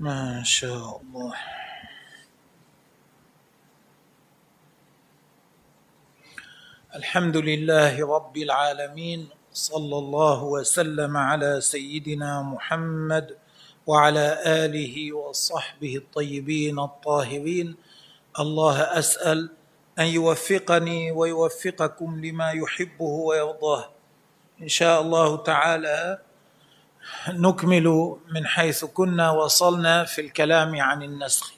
ما شاء الله. الحمد لله رب العالمين صلى الله وسلم على سيدنا محمد وعلى آله وصحبه الطيبين الطاهرين. الله أسأل أن يوفقني ويوفقكم لما يحبه ويرضاه. إن شاء الله تعالى نكمل من حيث كنا وصلنا في الكلام عن النسخ.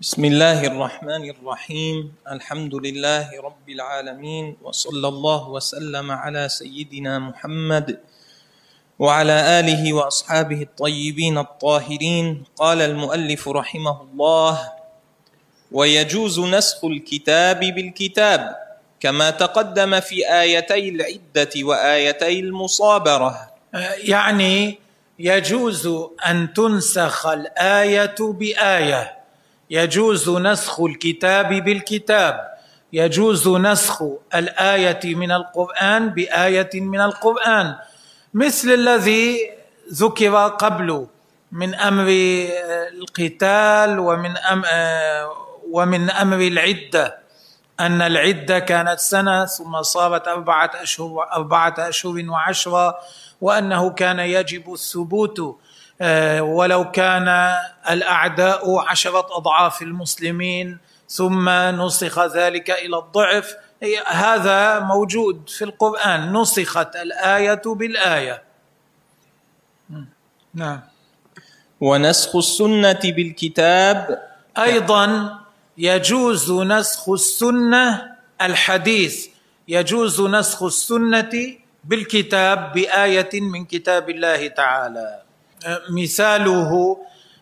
بسم الله الرحمن الرحيم. الحمد لله رب العالمين وصلى الله وسلم على سيدنا محمد وعلى آله وأصحابه الطيبين الطاهرين. قال المؤلف رحمه الله ويجوز نسخ الكتاب بالكتاب. كما تقدم في آيتي العدة وآيتي المصابرة. يعني يجوز أن تنسخ الآية بآية. يجوز نسخ الكتاب بالكتاب. يجوز نسخ الآية من القرآن بآية من القرآن. مثل الذي ذكر قبل من أمر القتال ومن أم ومن أمر العدة. أن العدة كانت سنة ثم صارت أربعة أشهر أربعة أشهر وعشرة وأنه كان يجب الثبوت آه، ولو كان الأعداء عشرة أضعاف المسلمين ثم نسخ ذلك إلى الضعف. هذا موجود في القرآن نسخت الآية بالآية. نعم. ونسخ السنة بالكتاب. أيضا يجوز نسخ السنة الحديث يجوز نسخ السنة بالكتاب بآية من كتاب الله تعالى. مثاله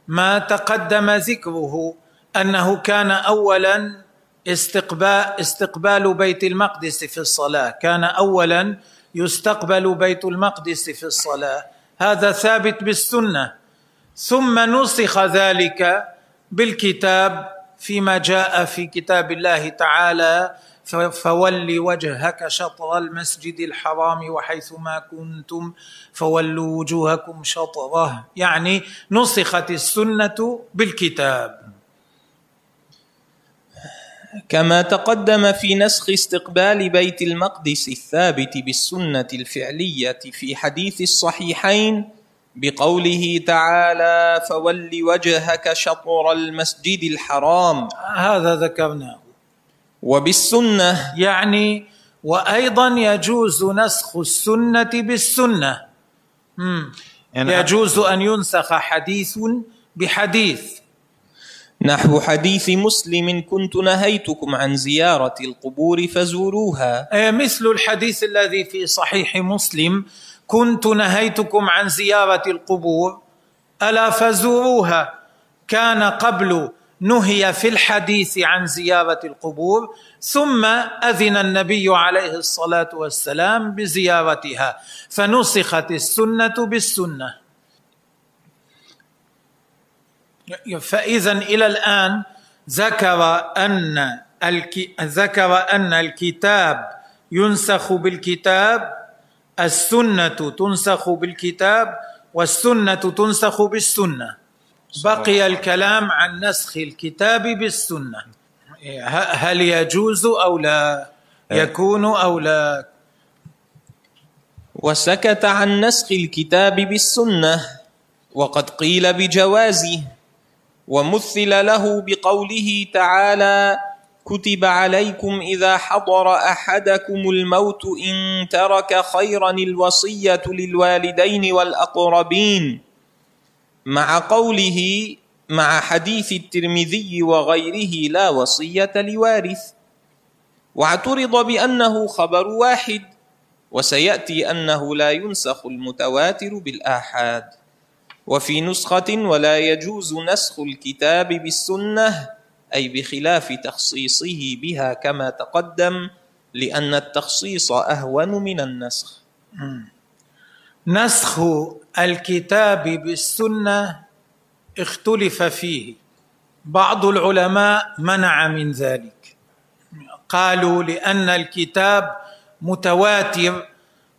ما تقدم ذكره أنه كان اولا استقبال استقبال بيت المقدس في الصلاة. كان اولا يستقبل بيت المقدس في الصلاة. هذا ثابت بالسنة. ثم نسخ ذلك بالكتاب فيما جاء في كتاب الله تعالى فول وجهك شطر المسجد الحرام وحيث ما كنتم فولوا وجوهكم شطره. يعني نسخت السنة بالكتاب. كما تقدم في نسخ استقبال بيت المقدس الثابت بالسنة الفعلية في حديث الصحيحين بقوله تعالى فول وجهك شطر المسجد الحرام. هذا ذكرناه. وبالسنة. يعني وأيضا يجوز نسخ السنة بالسنة. يعني يجوز أن ينسخ حديث بحديث. نحو حديث مسلم كنت نهيتكم عن زيارة القبور فزوروها. مثل الحديث الذي في صحيح مسلم كنت نهيتكم عن زيارة القبور ألا فزوروها؟ كان قبل نهي في الحديث عن زيارة القبور ثم أذن النبي عليه الصلاة والسلام بزيارتها فنسخت السنة بالسنة. فاذا إلى الآن ذكر أن ذكر أن الكتاب ينسخ بالكتاب السنة تنسخ بالكتاب والسنة تنسخ بالسنة. بقي الكلام عن نسخ الكتاب بالسنة. هل يجوز أو لا؟ يكون أو لا؟ وسكت عن نسخ الكتاب بالسنة وقد قيل بجوازه ومثل له بقوله تعالى كتب عليكم إذا حضر أحدكم الموت إن ترك خيرا الوصية للوالدين والأقربين. مع قوله مع حديث الترمذي وغيره لا وصية لوارث. واعترض بأنه خبر واحد وسيأتي أنه لا ينسخ المتواتر بالآحاد. وفي نسخة ولا يجوز نسخ الكتاب بالسنة أي بخلاف تخصيصه بها كما تقدم لأن التخصيص أهون من النسخ. نسخ الكتاب بالسنة اختلف فيه. بعض العلماء منع من ذلك. قالوا لأن الكتاب متواتر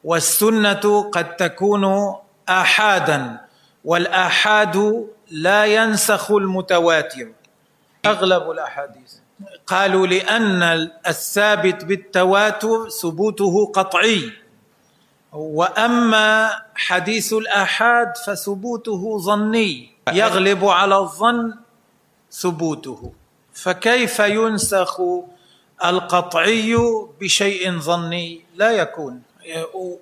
والسنة قد تكون آحادا والآحاد لا ينسخ المتواتر. أغلب الأحاديث. قالوا لأن الثابت بالتواتر ثبوته قطعي. وأما حديث الآحاد فثبوته ظني. يغلب على الظن ثبوته. فكيف ينسخ القطعي بشيء ظني؟ لا يكون.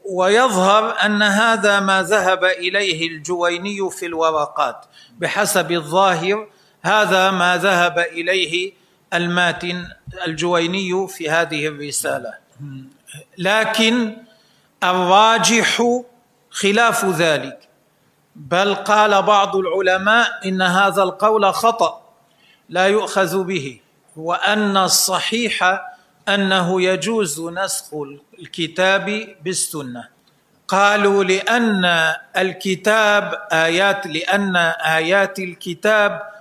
ويظهر أن هذا ما ذهب إليه الجويني في الورقات. بحسب الظاهر هذا ما ذهب إليه الماتن الجويني في هذه الرسالة. لكن الراجح خلاف ذلك. بل قال بعض العلماء إن هذا القول خطأ لا يؤخذ به وأن الصحيح أنه يجوز نسخ الكتاب بالسنة. قالوا لأن الكتاب آيات لأن آيات الكتاب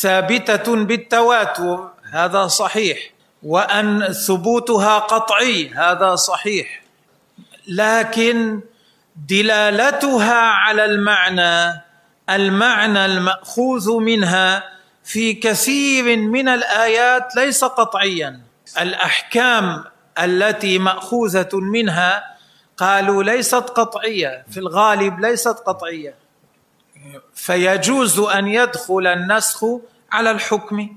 ثابتة بالتواتر هذا صحيح. وأن ثبوتها قطعي هذا صحيح. لكن دلالتها على المعنى المعنى المأخوذ منها في كثير من الآيات ليس قطعيا. الأحكام التي مأخوذة منها قالوا ليست قطعية في الغالب ليست قطعية. فيجوز أن يدخل النسخ على الحكم.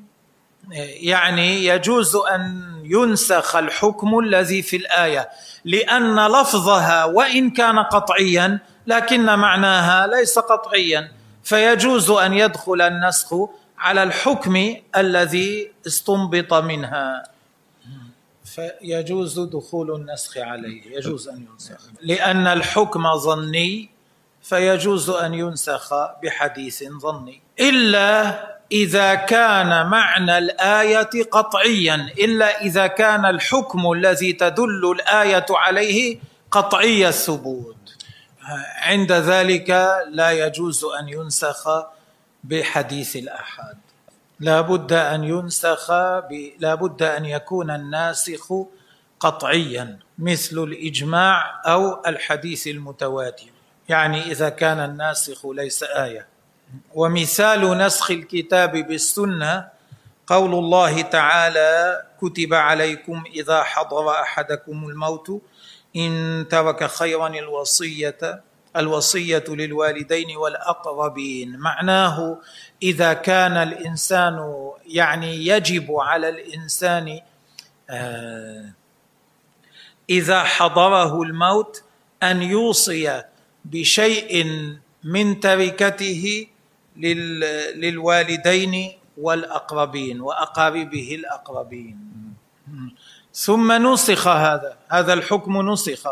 يعني يجوز أن ينسخ الحكم الذي في الآية لأن لفظها وإن كان قطعيا لكن معناها ليس قطعيا. فيجوز أن يدخل النسخ على الحكم الذي استنبط منها. فيجوز دخول النسخ عليه يجوز أن ينسخ. لأن الحكم ظني فيجوز أن ينسخ بحديث ظني. إلا إذا كان معنى الآية قطعيا إلا إذا كان الحكم الذي تدل الآية عليه قطعي الثبوت. عند ذلك لا يجوز أن ينسخ بحديث الأحاد. لا بد أن ينسخ لا بد أن يكون الناسخ قطعيا مثل الإجماع أو الحديث المتواتر. يعني إذا كان الناسخ ليس آية. ومثال نسخ الكتاب بالسنة قول الله تعالى كتب عليكم إذا حضر أحدكم الموت إن ترك خيرا الوصيه الوصية للوالدين والأقربين. معناه إذا كان الإنسان يعني يجب على الإنسان آه، إذا حضره الموت أن يوصي بشيء من تركته للوالدين والأقربين وأقاربه الأقربين. ثم نسخ هذا هذا الحكم نسخ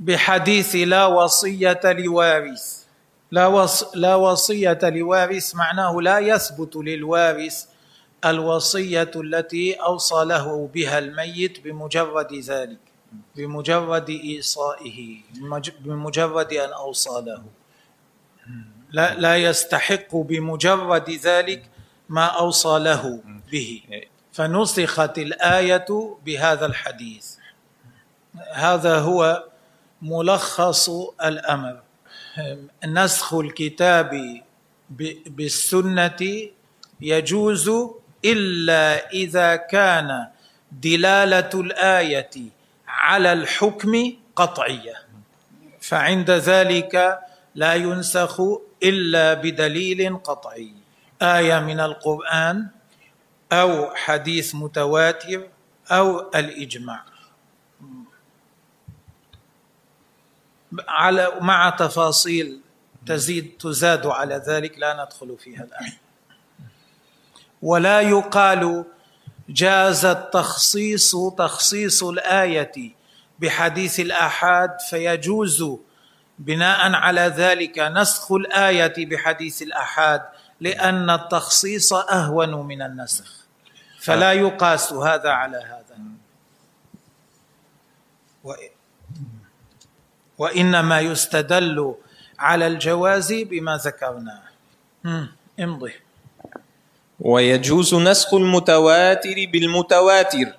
بحديث لا وصية لوارث. لا, وص لا وصية لوارث معناه لا يثبت للوارث الوصية التي اوصى له بها الميت بمجرد ذلك. بمجرد إيصائه بمجرد أن أوصى له. لا لا يستحق بمجرد ذلك ما أوصى له به. فنسخت الآية بهذا الحديث. هذا هو ملخص الأمر. نسخ الكتاب بالسنة يجوز إلا إذا كان دلالة الآية على الحكم قطعية. فعند ذلك لا ينسخ إلا بدليل قطعي. آية من القرآن أو حديث متواتر أو الإجماع. على مع تفاصيل تزيد تزاد على ذلك لا ندخل فيها الآن. ولا يقال جاز التخصيص تخصيص الآية بحديث الآحاد فيجوز بناء على ذلك نسخ الآية بحديث الآحاد لأن التخصيص أهون من النسخ. فلا يقاس هذا على هذا. وإنما يستدل على الجواز بما ذكرناه امضي. ويجوز نسخ المتواتر بالمتواتر.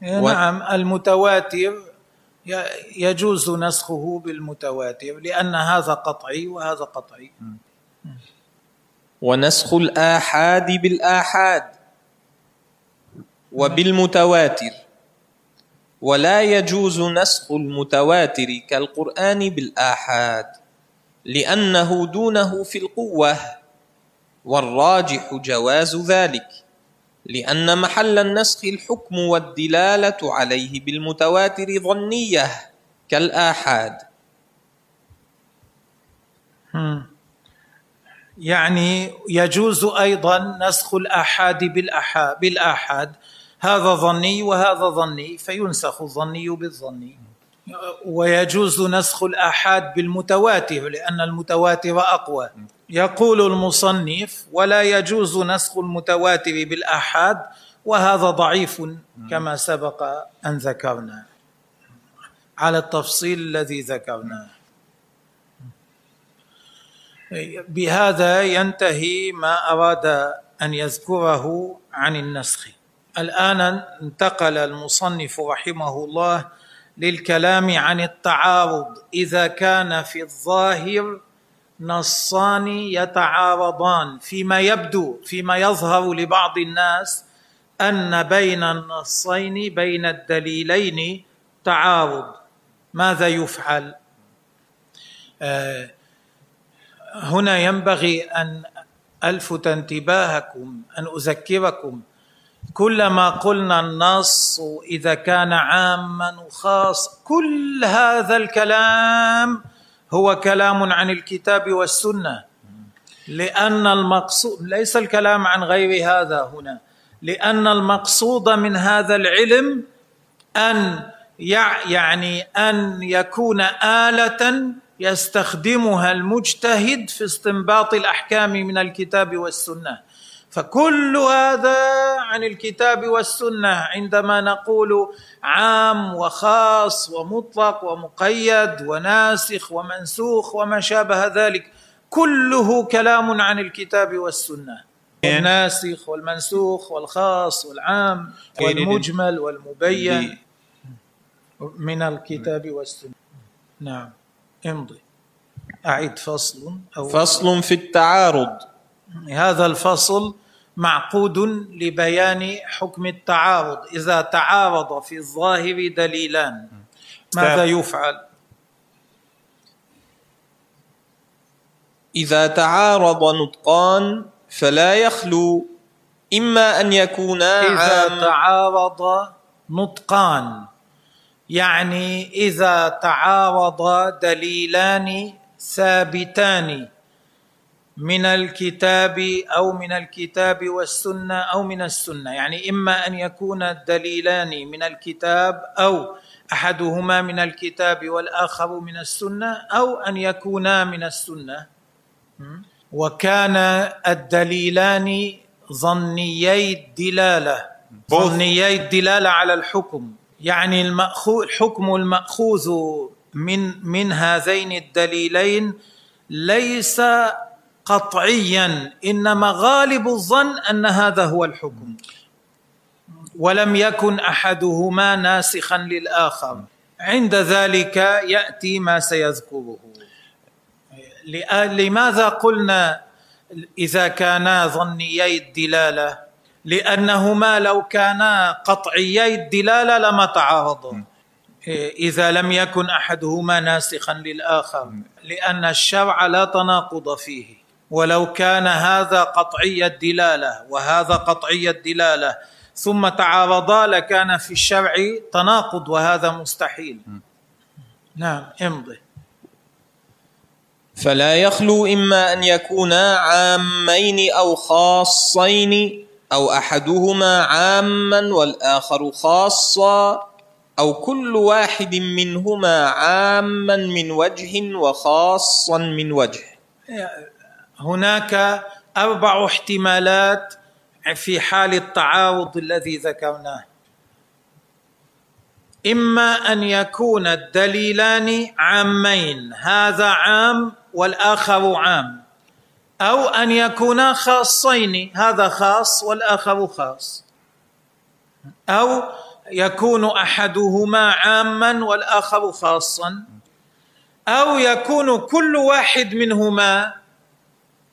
نعم المتواتر يجوز نسخه بالمتواتر لأن هذا قطعي وهذا قطعي. ونسخ الآحاد بالآحاد وبالمتواتر. ولا يجوز نسخ المتواتر كالقرآن بالآحاد لأنه دونه في القوة. والراجح جواز ذلك لأن محل النسخ الحكم والدلالة عليه بالمتواتر ظنية كالآحاد. يعني يجوز أيضا نسخ الآحاد بالآحاد, هذا ظني وهذا ظني فينسخ الظني بالظني. ويجوز نسخ الآحاد بالمتواتر لأن المتواتر أقوى. يقول المصنف ولا يجوز نسخ المتواتر بالآحاد وهذا ضعيف كما سبق أن ذكرنا. على التفصيل الذي ذكرناه بهذا ينتهي ما أراد أن يذكره عن النسخ. الآن انتقل المصنف رحمه الله للكلام عن التعارض. إذا كان في الظاهر نصان يتعارضان فيما يبدو فيما يظهر لبعض الناس أن بين النصين بين الدليلين تعارض. ماذا يفعل؟ آه، هنا ينبغي أن ألفت انتباهكم أن أذكركم. كلما قلنا النص إذا كان عاما وخاص كل هذا الكلام هو كلام عن الكتاب والسنة. لأن المقصود ليس الكلام عن غير هذا هنا. لأن المقصود من هذا العلم أن يعني أن يكون آلة يستخدمها المجتهد في استنباط الأحكام من الكتاب والسنة. فكل هذا عن الكتاب والسنة عندما نقول عام وخاص ومطلق ومقيد وناسخ ومنسوخ وما شابه ذلك كله كلام عن الكتاب والسنة. الناسخ والمنسوخ والخاص والعام والمجمل والمبين من الكتاب والسنة. نعم. امضي. أعد فصل أو فصل في التعارض. هذا الفصل معقود لبيان حكم التعارض. إذا تعارض في الظاهر دليلان ماذا يفعل؟ إذا تعارض نطقان فلا يخلو إما أن يكونا إذا تعارض نطقان يعني إذا تعارض دليلان ثابتان. من الكتاب أو من الكتاب والسنة أو من السنة. يعني إما أن يكون الدليلان من الكتاب أو أحدهما من الكتاب والآخر من السنة أو أن يكونا من السنة. وكان الدليلان ظنيي الدلالة. ظنيي الدلالة على الحكم. يعني المأخوذ الحكم المأخوذ من من هذين الدليلين ليس قطعيا إنما غالب الظن أن هذا هو الحكم. ولم يكن أحدهما ناسخا للآخر. عند ذلك يأتي ما سيذكره. لماذا قلنا إذا كانا ظنيي الدلالة؟ لأنهما لو كانا قطعيي الدلالة لما تعارضا. إذا لم يكن أحدهما ناسخا للآخر. لأن الشرع لا تناقض فيه. ولو كان هذا قطعي الدلالة وهذا قطعي الدلالة. ثم تعارضا لكان في الشرع تناقض وهذا مستحيل. نعم امضي. فلا يخلو إما أن يكونا عامين أو خاصين أو أحدهما عاما والآخر خاصا أو كل واحد منهما عاما من وجه وخاصا من وجه. هناك أربع احتمالات في حال التعارض الذي ذكرناه. إما أن يكون الدليلان عامين هذا عام والآخر عام أو أن يكونا خاصين هذا خاص والآخر خاص أو يكون أحدهما عاما والآخر خاصا أو يكون كل واحد منهما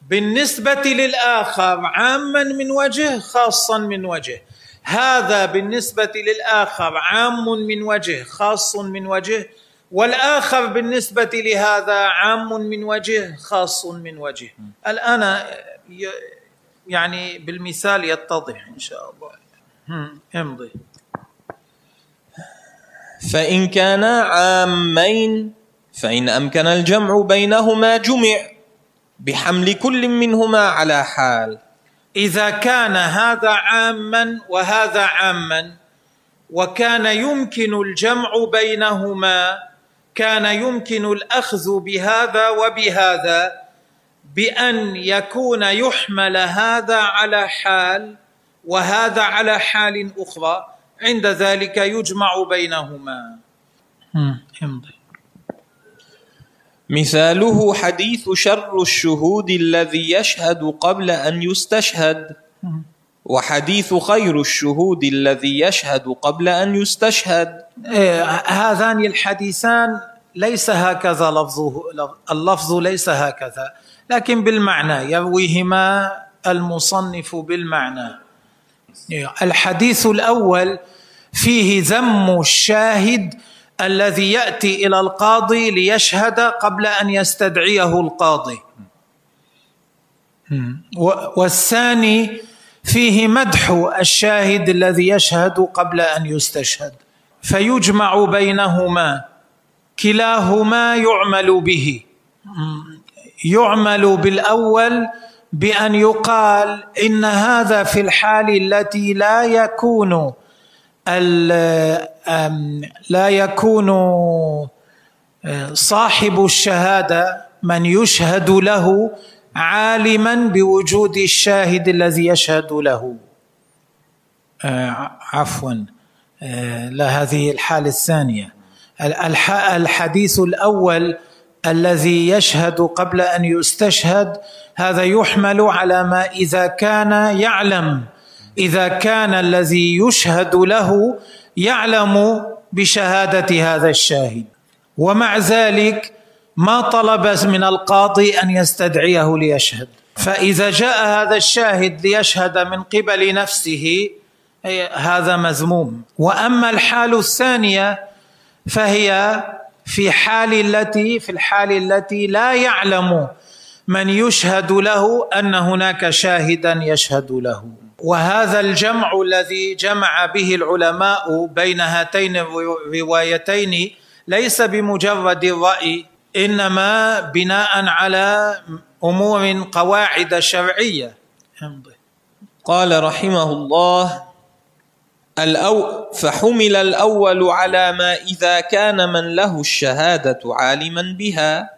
بالنسبة للآخر عاما من وجه خاصا من وجه. هذا بالنسبة للآخر عام من وجه خاص من وجه. والآخر بالنسبة لهذا عام من وجه خاص من وجه. الآن يعني بالمثال يتضح إن شاء الله. امضي. فإن كانا عامين فإن أمكن الجمع بينهما جمع. بحمل كل منهما على حال. إذا كان هذا عاما وهذا عاما وكان يمكن الجمع بينهما كان يمكن الأخذ بهذا وبهذا بأن يكون يحمل هذا على حال وهذا على حال أخرى عند ذلك يجمع بينهما. امضي مثاله حديث شر الشهود الذي يشهد قبل أن يستشهد. وحديث خير الشهود الذي يشهد قبل أن يستشهد. إيه هذان الحديثان ليس هكذا لفظه اللفظ ليس هكذا لكن بالمعنى يرويهما المصنف بالمعنى. الحديث الأول فيه ذم الشاهد الذي يأتي إلى القاضي ليشهد قبل أن يستدعيه القاضي. والثاني فيه مدح الشاهد الذي يشهد قبل أن يستشهد فيجمع بينهما كلاهما يعمل به. يعمل بالأول بأن يقال إن هذا في الحال التي لا يكون لا يكون آه، صاحب الشهادة من يشهد له عالما بوجود الشاهد الذي يشهد له. آه، عفوا آه، لا هذه الحالة الثانية. الحديث الأول الذي يشهد قبل أن يستشهد هذا يحمل على ما إذا كان يعلم. إذا كان الذي يشهد له يعلم بشهادة هذا الشاهد. ومع ذلك ما طلب من القاضي أن يستدعيه ليشهد. فإذا جاء هذا الشاهد ليشهد من قبل نفسه هذا مذموم. وأما الحال الثانية فهي في حال التي في الحال التي لا يعلم من يشهد له أن هناك شاهدا يشهد له. وهذا الجمع الذي جمع به العلماء بين هاتين الروايتين ليس بمجرد الراي إنما بناء على أمور قواعد شرعية. قال رحمه الله الأو فحمل الأول على ما إذا كان من له الشهادة عالما بها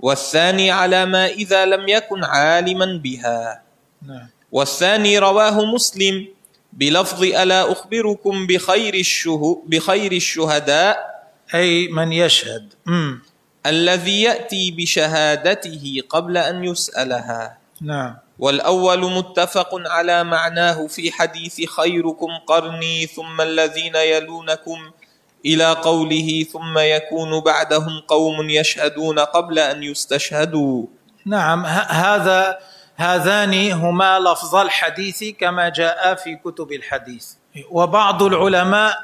والثاني على ما إذا لم يكن عالما بها. نعم. والثاني رواه مسلم بلفظ ألا أخبركم بخير الشه بخير الشهداء؟ أي من يشهد. الذي يأتي بشهادته قبل أن يسألها. نعم. والأول متفق على معناه في حديث خيركم قرني ثم الذين يلونكم إلى قوله ثم يكون بعدهم قوم يشهدون قبل أن يستشهدوا. نعم هذا هذان هما لفظ الحديث كما جاء في كتب الحديث. وبعض العلماء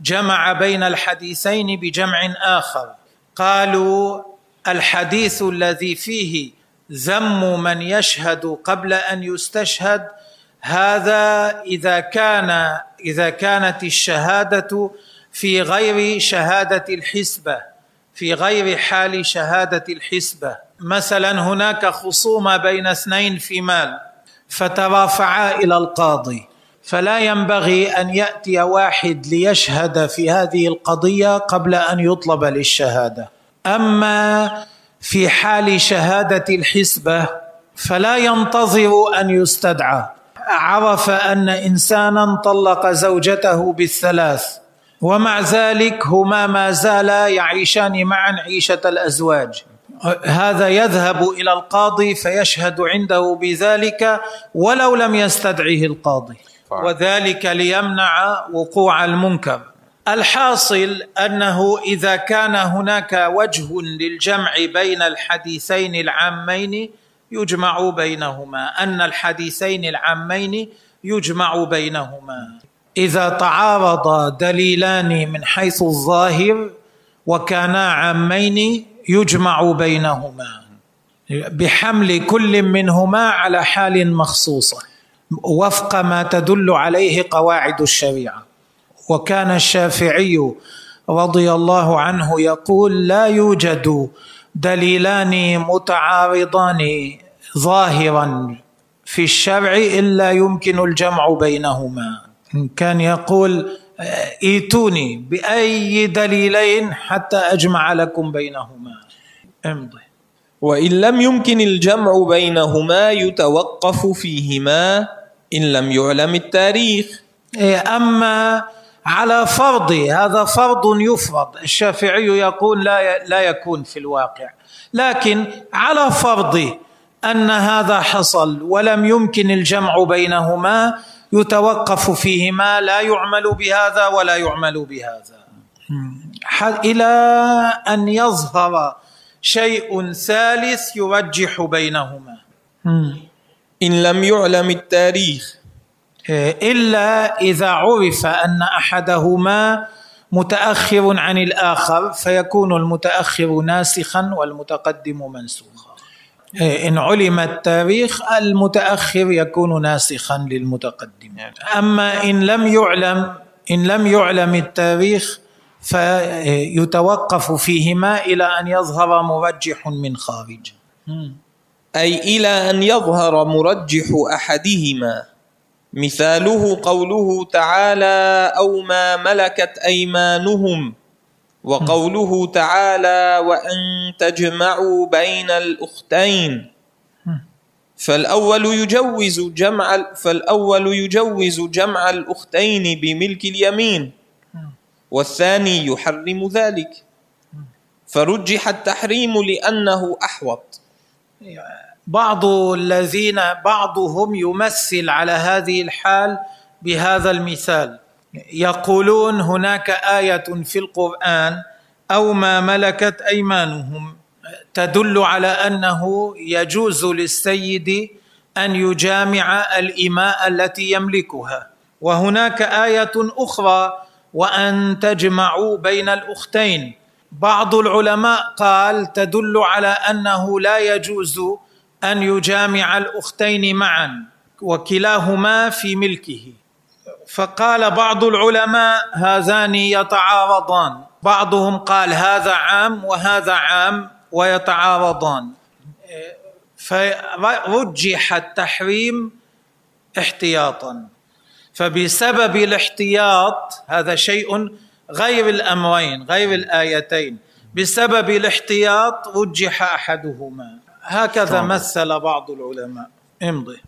جمع بين الحديثين بجمع آخر. قالوا الحديث الذي فيه ذم من يشهد قبل أن يستشهد هذا إذا كان إذا كانت الشهادة في غير شهادة الحسبة في غير حال شهادة الحسبة. مثلا هناك خصومة بين اثنين في مال فترافعا إلى القاضي. فلا ينبغي أن يأتي واحد ليشهد في هذه القضية قبل أن يطلب للشهادة. أما في حال شهادة الحسبة فلا ينتظر أن يستدعى. عرف أن انسانا طلق زوجته بالثلاث ومع ذلك هما ما زالا يعيشان معا عيشة الأزواج. هذا يذهب إلى القاضي فيشهد عنده بذلك ولو لم يستدعه القاضي. وذلك ليمنع وقوع المنكر. الحاصل أنه إذا كان هناك وجه للجمع بين الحديثين العامين يجمع بينهما. أن الحديثين العامين يجمع بينهما. إذا تعارض دليلان من حيث الظاهر وكانا عامين يجمع بينهما. بحمل كل منهما على حال مخصوصه وفق ما تدل عليه قواعد الشريعة. وكان الشافعي رضي الله عنه يقول لا يوجد دليلان متعارضان ظاهرا في الشرع إلا يمكن الجمع بينهما. كان يقول ايتوني بأي دليلين حتى أجمع لكم بينهما. امضي. وإن لم يمكن الجمع بينهما يتوقف فيهما إن لم يعلم التاريخ. إيه، أما على فرض هذا فرض يفرض. الشافعي يقول لا لا يكون في الواقع. لكن على فرض أن هذا حصل ولم يمكن الجمع بينهما يتوقف فيهما لا يعمل بهذا ولا يعمل بهذا. إلى أن يظهر شيء ثالث يرجح بينهما. إن لم يعلم التاريخ. إلا إذا عرف أن أحدهما متأخر عن الآخر فيكون المتأخر ناسخا والمتقدم منسوخا. إن علم التاريخ المتأخر يكون ناسخا للمتقدم أما إن لم يعلم إن لم يعلم التاريخ فيتوقف فيهما إلى أن يظهر مرجح من خارج. أي إلى أن يظهر مرجح أحدهما. مثاله قوله تعالى أو ما ملكت أيمانهم. وقوله تعالى وان تجمعوا بين الاختين فالاول يجوز جمع فالاول يجوز جمع الاختين بملك اليمين والثاني يحرم ذلك فرجح التحريم لأنه احوط بعض الذين بعضهم يمثل على هذه الحال بهذا المثال. يقولون هناك آية في القرآن أو ما ملكت أيمانهم تدل على أنه يجوز للسيد أن يجامع الإماء التي يملكها. وهناك آية أخرى وأن تجمعوا بين الأختين. بعض العلماء قال تدل على أنه لا يجوز أن يجامع الأختين معا وكلاهما في ملكه. فقال بعض العلماء هذان يتعارضان. بعضهم قال هذا عام وهذا عام ويتعارضان. فرجح التحريم احتياطا. فبسبب الاحتياط هذا شيء غير الأمرين غير الآيتين. بسبب الاحتياط رجح أحدهما. هكذا مثل بعض العلماء. امضي.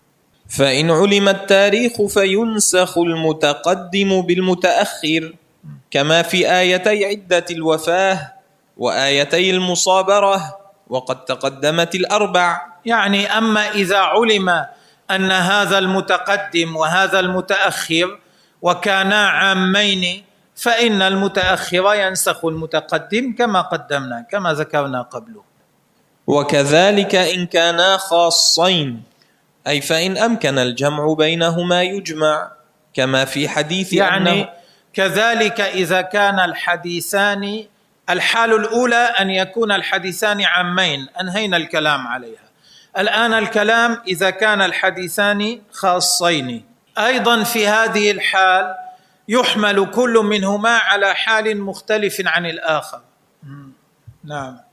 فإن علم التاريخ فينسخ المتقدم بالمتأخر كما في آيتي عدة الوفاة وآيتي المصابرة وقد تقدمت الأربع. يعني أما إذا علم أن هذا المتقدم وهذا المتأخر وكانا عامين فإن المتأخر ينسخ المتقدم كما قدمنا كما ذكرنا قبله. وكذلك إن كانا خاصين. أي فإن أمكن الجمع بينهما يجمع كما في حديث يعني أنه كذلك إذا كان الحديثان الحال الأولى أن يكون الحديثان عامين أنهينا الكلام عليها. الآن الكلام إذا كان الحديثان خاصين. أيضا في هذه الحال يحمل كل منهما على حال مختلف عن الآخر. نعم.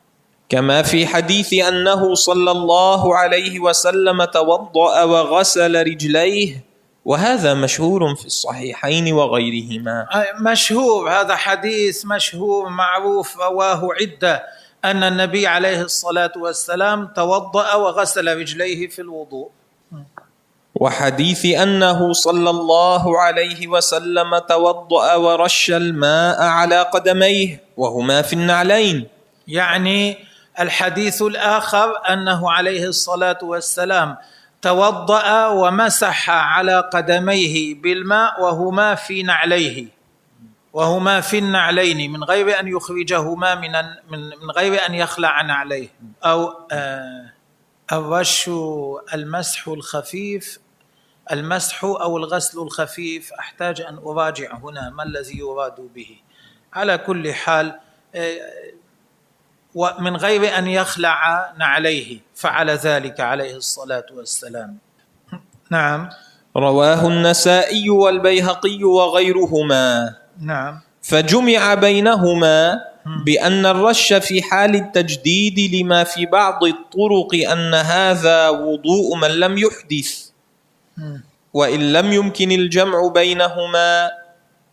كما في حديث أنه صلى الله عليه وسلم توضأ وغسل رجليه وهذا مشهور في الصحيحين وغيرهما. مشهور هذا حديث مشهور معروف رواه عدة أن النبي عليه الصلاة والسلام توضأ وغسل رجليه في الوضوء. وحديث أنه صلى الله عليه وسلم توضأ ورش الماء على قدميه وهما في النعلين. يعني الحديث الآخر أنه عليه الصلاة والسلام توضأ ومسح على قدميه بالماء وهما في نعليه. وهما في النعلين من غير أن يخرجهما من من غير أن يخلع نعليه. أو آه الرش المسح الخفيف المسح أو الغسل الخفيف أحتاج أن أراجع هنا ما الذي يراد به. على كل حال آه، ومن غير أن يخلع نعليه فعل ذلك عليه الصلاة والسلام. نعم. رواه النسائي والبيهقي وغيرهما. نعم. فجمع بينهما بأن الرش في حال التجديد لما في بعض الطرق أن هذا وضوء من لم يحدث. وإن لم يمكن الجمع بينهما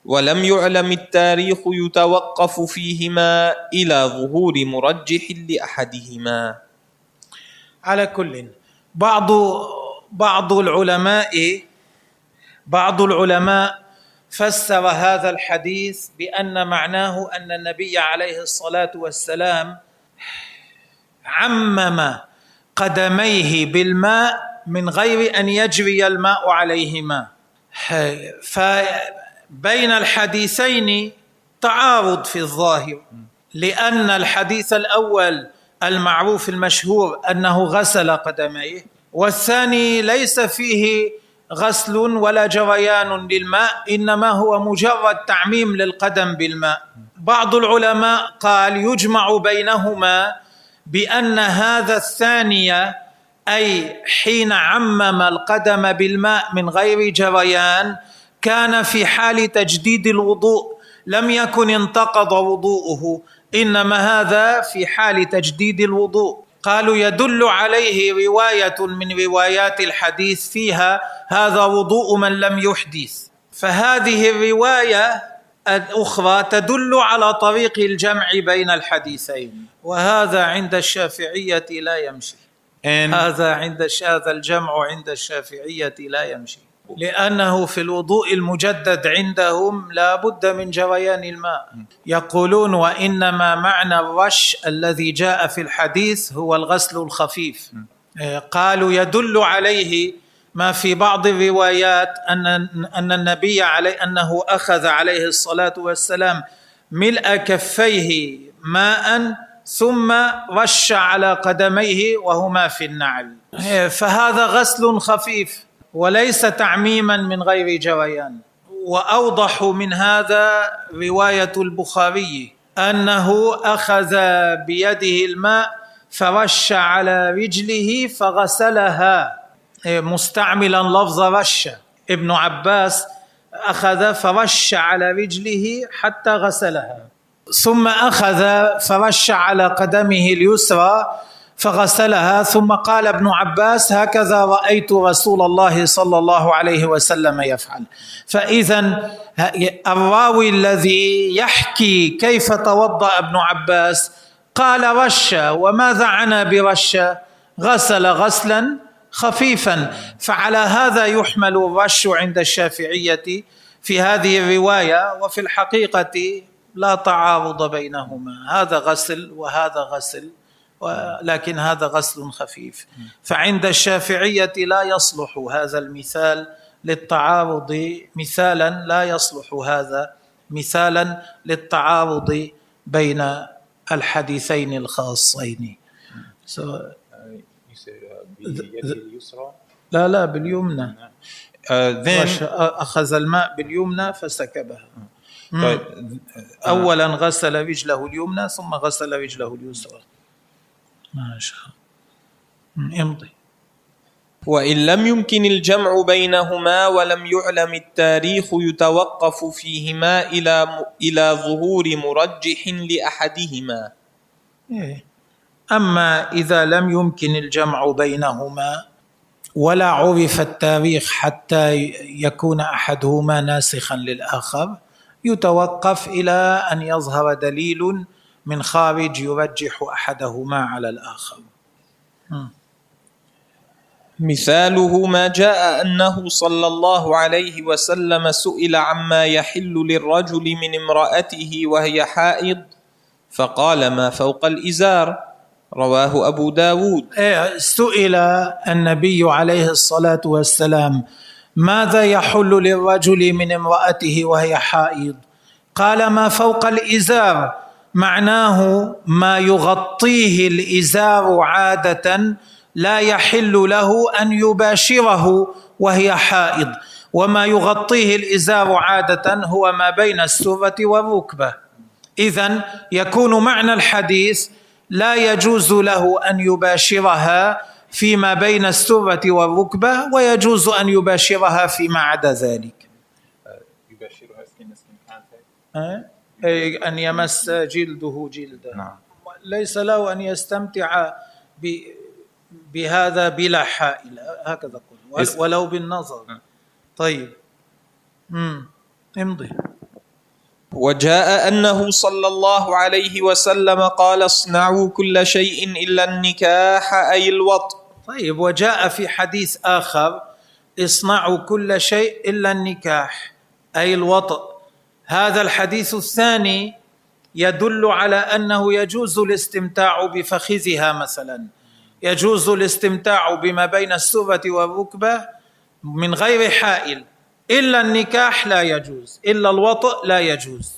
ولم يعلم التاريخ يتوقف فيهما إلى ظهور مرجح لأحدهما. على كل بعض بعض العلماء بعض العلماء فسر هذا الحديث بأن معناه أن النبي عليه الصلاة والسلام عمم قدميه بالماء من غير أن يجري الماء عليهما. فبين الحديثين تعارض في الظاهر لأن الحديث الأول المعروف المشهور أنه غسل قدميه والثاني ليس فيه غسل ولا جريان للماء إنما هو مجرد تعميم للقدم بالماء. بعض العلماء قال يجمع بينهما بأن هذا الثاني أي حين عمم القدم بالماء من غير جريان كان في حال تجديد الوضوء لم يكن انتقض وضوءه. إنما هذا في حال تجديد الوضوء. قالوا يدل عليه رواية من روايات الحديث فيها هذا وضوء من لم يحدث. فهذه الرواية الأخرى تدل على طريق الجمع بين الحديثين. وهذا عند الشافعية لا يمشي. هذا عند هذا الجمع عند الشافعية لا يمشي. لأنه في الوضوء المجدد عندهم لا بد من جريان الماء. يقولون وإنما معنى الرش الذي جاء في الحديث هو الغسل الخفيف. قالوا يدل عليه ما في بعض الروايات أن أن النبي عليه أنه أخذ عليه الصلاة والسلام ملء كفيه ماء ثم رش على قدميه وهما في النعل. فهذا غسل خفيف. وليس تعميما من غير جريان. وأوضح من هذا رواية البخاري أنه أخذ بيده الماء فرش على رجله فغسلها. مستعملا لفظ رش. ابن عباس أخذ فرش على رجله حتى غسلها. ثم أخذ فرش على قدمه اليسرى فغسلها ثم قال ابن عباس هكذا رأيت رسول الله صلى الله عليه وسلم يفعل. فإذا الراوي الذي يحكي كيف توضأ ابن عباس قال رش وماذا عنا برش غسل غسلا خفيفا فعلى هذا يحمل الرش عند الشافعية في هذه الرواية وفي الحقيقة لا تعارض بينهما هذا غسل وهذا غسل. ولكن هذا غسل خفيف. فعند الشافعية لا يصلح هذا المثال للتعارض مثالا لا يصلح هذا مثالا للتعارض بين الحديثين الخاصين. لا لا باليمنى. uh, أخذ الماء باليمنى فسكبها طيب أولا غسل رجله اليمنى ثم غسل رجله اليسرى. ما شاء امضي. وإن لم يمكن الجمع بينهما ولم يعلم التاريخ يتوقف فيهما إلى إلى ظهور مرجح لأحدهما. إيه. أما إذا لم يمكن الجمع بينهما ولا عرف التاريخ حتى يكون أحدهما ناسخا للآخر يتوقف إلى أن يظهر دليل من خارج يرجح أحدهما على الآخر. مثاله ما جاء أنه صلى الله عليه وسلم سئل عما يحل للرجل من امرأته وهي حائض فقال ما فوق الإزار؟ رواه أبو داود. إيه، سئل النبي عليه الصلاة والسلام ماذا يحل للرجل من امرأته وهي حائض؟ قال ما فوق الإزار؟ معناه ما يغطيه الإزار عادة لا يحل له أن يباشره وهي حائض. وما يغطيه الإزار عادة هو ما بين السره والركبة. اذا يكون معنى الحديث لا يجوز له أن يباشرها فيما بين السره والركبة ويجوز أن يباشرها فيما عدا ذلك. يباشرها سكين سكين أه؟ أي أن يمس جلده جلده نعم. ليس له أن يستمتع ب بهذا بلا حائل. هكذا قل ولو بالنظر. طيب. امم امضي. وجاء أنه صلى الله عليه وسلم قال اصنعوا كل شيء إلا النكاح أي الوطء طيب. وجاء في حديث آخر اصنعوا كل شيء إلا النكاح أي الوطء هذا الحديث الثاني يدل على أنه يجوز الاستمتاع بفخذها مثلا. يجوز الاستمتاع بما بين السرة والركبة من غير حائل. إلا النكاح لا يجوز. إلا الوطء لا يجوز.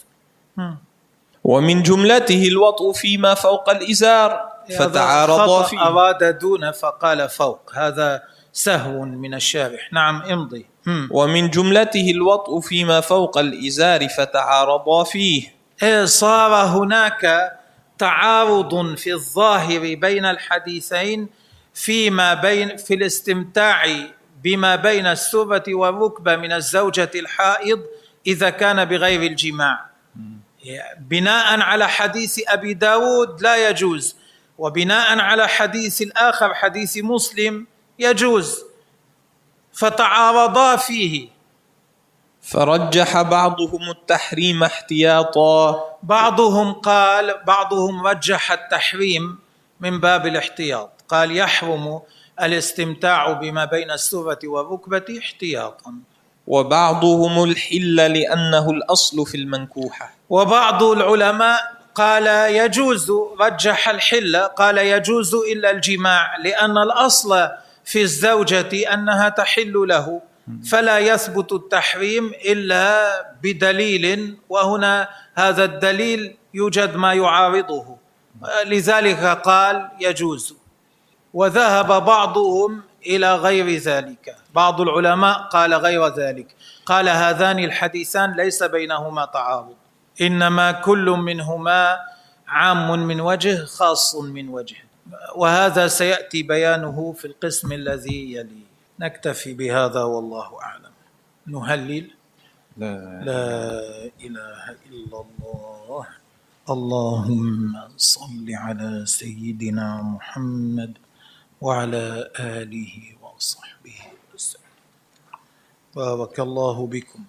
ومن جملته الوطء فيما فوق الإزار. فتعارضا فيه. أراد دون فقال فوق. هذا سهو من الشارح. نعم امضي. ومن جملته الوطء فيما فوق الإزار فتعارضا فيه. صار هناك تعارض في الظاهر بين الحديثين فيما بين في الاستمتاع بما بين السرة والركبة من الزوجة الحائض إذا كان بغير الجماع. بناء على حديث أبي داود لا يجوز وبناء على حديث الآخر حديث مسلم يجوز. فتعارضا فيه. فرجح بعضهم التحريم احتياطا. بعضهم قال بعضهم رجح التحريم من باب الاحتياط. قال يحرم الاستمتاع بما بين السرة والركبة احتياطا. وبعضهم الحل لأنه الأصل في المنكوحة. وبعض العلماء قال يجوز رجح الحل قال يجوز إلا الجماع لأن الأصل في الزوجة أنها تحل له فلا يثبت التحريم إلا بدليل وهنا هذا الدليل يوجد ما يعارضه. لذلك قال يجوز. وذهب بعضهم إلى غير ذلك. بعض العلماء قال غير ذلك. قال هذان الحديثان ليس بينهما تعارض. إنما كل منهما عام من وجه خاص من وجه. وهذا سيأتي بيانه في القسم الذي يلي. نكتفي بهذا والله أعلم. نهلل. لا. لا إله إلا الله. اللهم صل على سيدنا محمد وعلى آله وصحبه وسلم. بارك الله بكم.